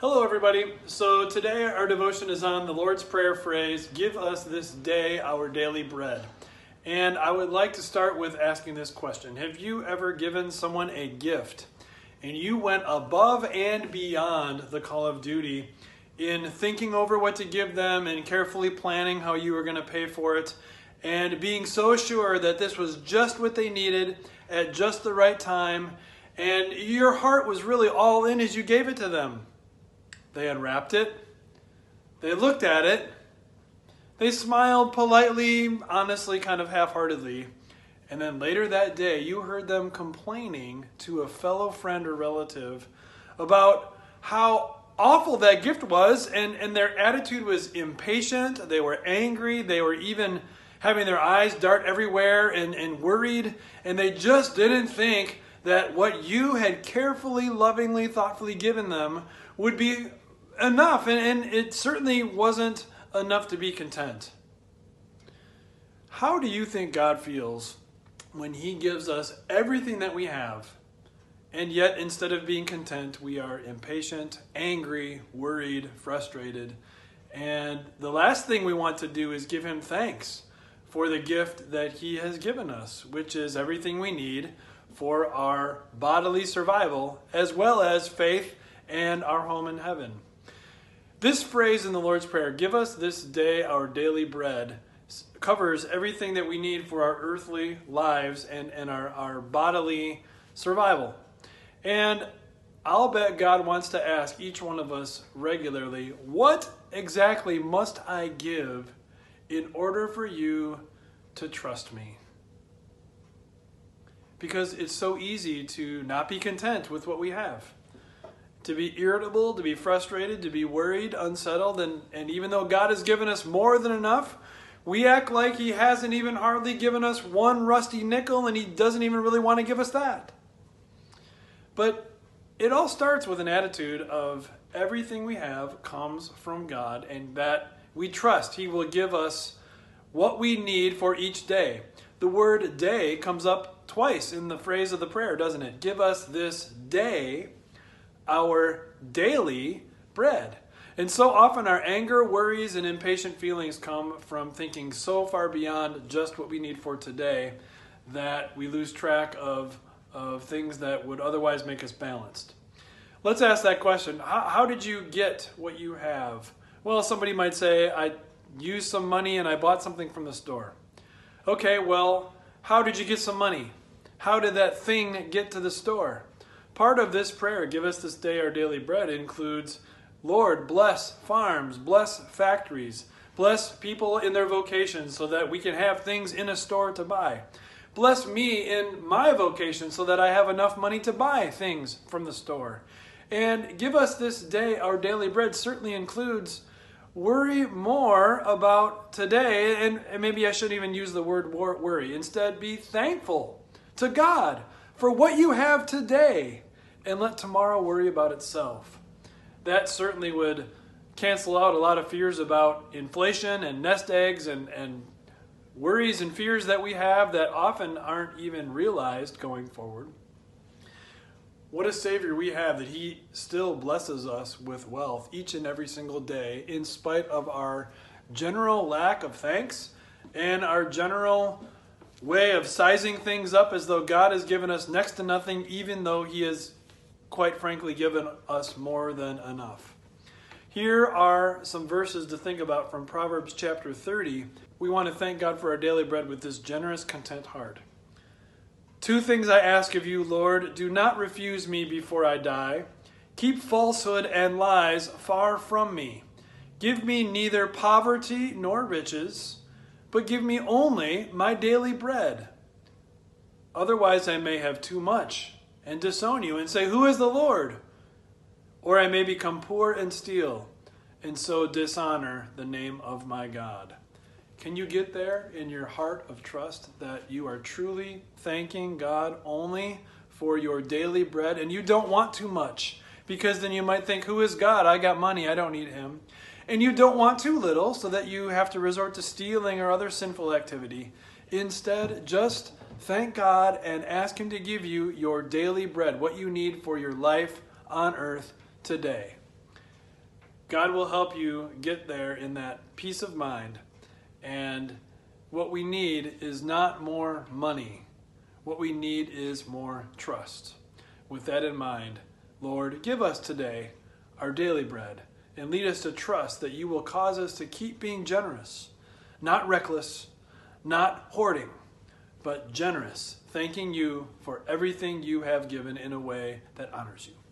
Hello, everybody. So today our devotion is on the Lord's Prayer phrase, Give us this day our daily bread. And I would like to start with asking this question Have you ever given someone a gift and you went above and beyond the call of duty in thinking over what to give them and carefully planning how you were going to pay for it and being so sure that this was just what they needed at just the right time? And your heart was really all in as you gave it to them. They unwrapped it. They looked at it. They smiled politely, honestly, kind of half heartedly. And then later that day, you heard them complaining to a fellow friend or relative about how awful that gift was, and, and their attitude was impatient. They were angry. They were even having their eyes dart everywhere and, and worried. And they just didn't think that what you had carefully, lovingly, thoughtfully given them would be enough, and, and it certainly wasn't enough to be content. How do you think God feels when He gives us everything that we have, and yet instead of being content, we are impatient, angry, worried, frustrated? And the last thing we want to do is give Him thanks for the gift that He has given us, which is everything we need for our bodily survival, as well as faith and our home in heaven. This phrase in the Lord's Prayer, give us this day our daily bread, covers everything that we need for our earthly lives and, and our, our bodily survival. And I'll bet God wants to ask each one of us regularly, what exactly must I give in order for you to trust me? Because it's so easy to not be content with what we have to be irritable, to be frustrated, to be worried, unsettled, and, and even though God has given us more than enough, we act like He hasn't even hardly given us one rusty nickel and He doesn't even really want to give us that. But it all starts with an attitude of everything we have comes from God and that we trust He will give us what we need for each day. The word day comes up twice in the phrase of the prayer, doesn't it? Give us this day our daily bread. And so often our anger, worries, and impatient feelings come from thinking so far beyond just what we need for today that we lose track of, of things that would otherwise make us balanced. Let's ask that question how, how did you get what you have? Well, somebody might say, I used some money and I bought something from the store. Okay, well, how did you get some money? How did that thing get to the store? Part of this prayer, give us this day our daily bread, includes Lord, bless farms, bless factories, bless people in their vocations so that we can have things in a store to buy. Bless me in my vocation so that I have enough money to buy things from the store. And give us this day our daily bread certainly includes worry more about today, and maybe I shouldn't even use the word worry. Instead, be thankful to God for what you have today and let tomorrow worry about itself. That certainly would cancel out a lot of fears about inflation and nest eggs and, and worries and fears that we have that often aren't even realized going forward. What a Savior we have that He still blesses us with wealth each and every single day, in spite of our general lack of thanks and our general way of sizing things up as though God has given us next to nothing, even though He has quite frankly, given us more than enough. Here are some verses to think about from Proverbs chapter 30. We want to thank God for our daily bread with this generous, content heart. Two things I ask of you, Lord do not refuse me before I die. Keep falsehood and lies far from me. Give me neither poverty nor riches, but give me only my daily bread. Otherwise, I may have too much and disown you and say, Who is the Lord? Or I may become poor and steal and so dishonor the name of my God. Can you get there in your heart of trust that you are truly thanking God only for your daily bread and you don't want too much? Because then you might think, Who is God? I got money, I don't need him. And you don't want too little so that you have to resort to stealing or other sinful activity. Instead, just Thank God and ask Him to give you your daily bread, what you need for your life on earth today. God will help you get there in that peace of mind. And what we need is not more money. What we need is more trust. With that in mind, Lord, give us today our daily bread and lead us to trust that you will cause us to keep being generous, not reckless, not hoarding, but generous, thanking you for everything you have given in a way that honors you.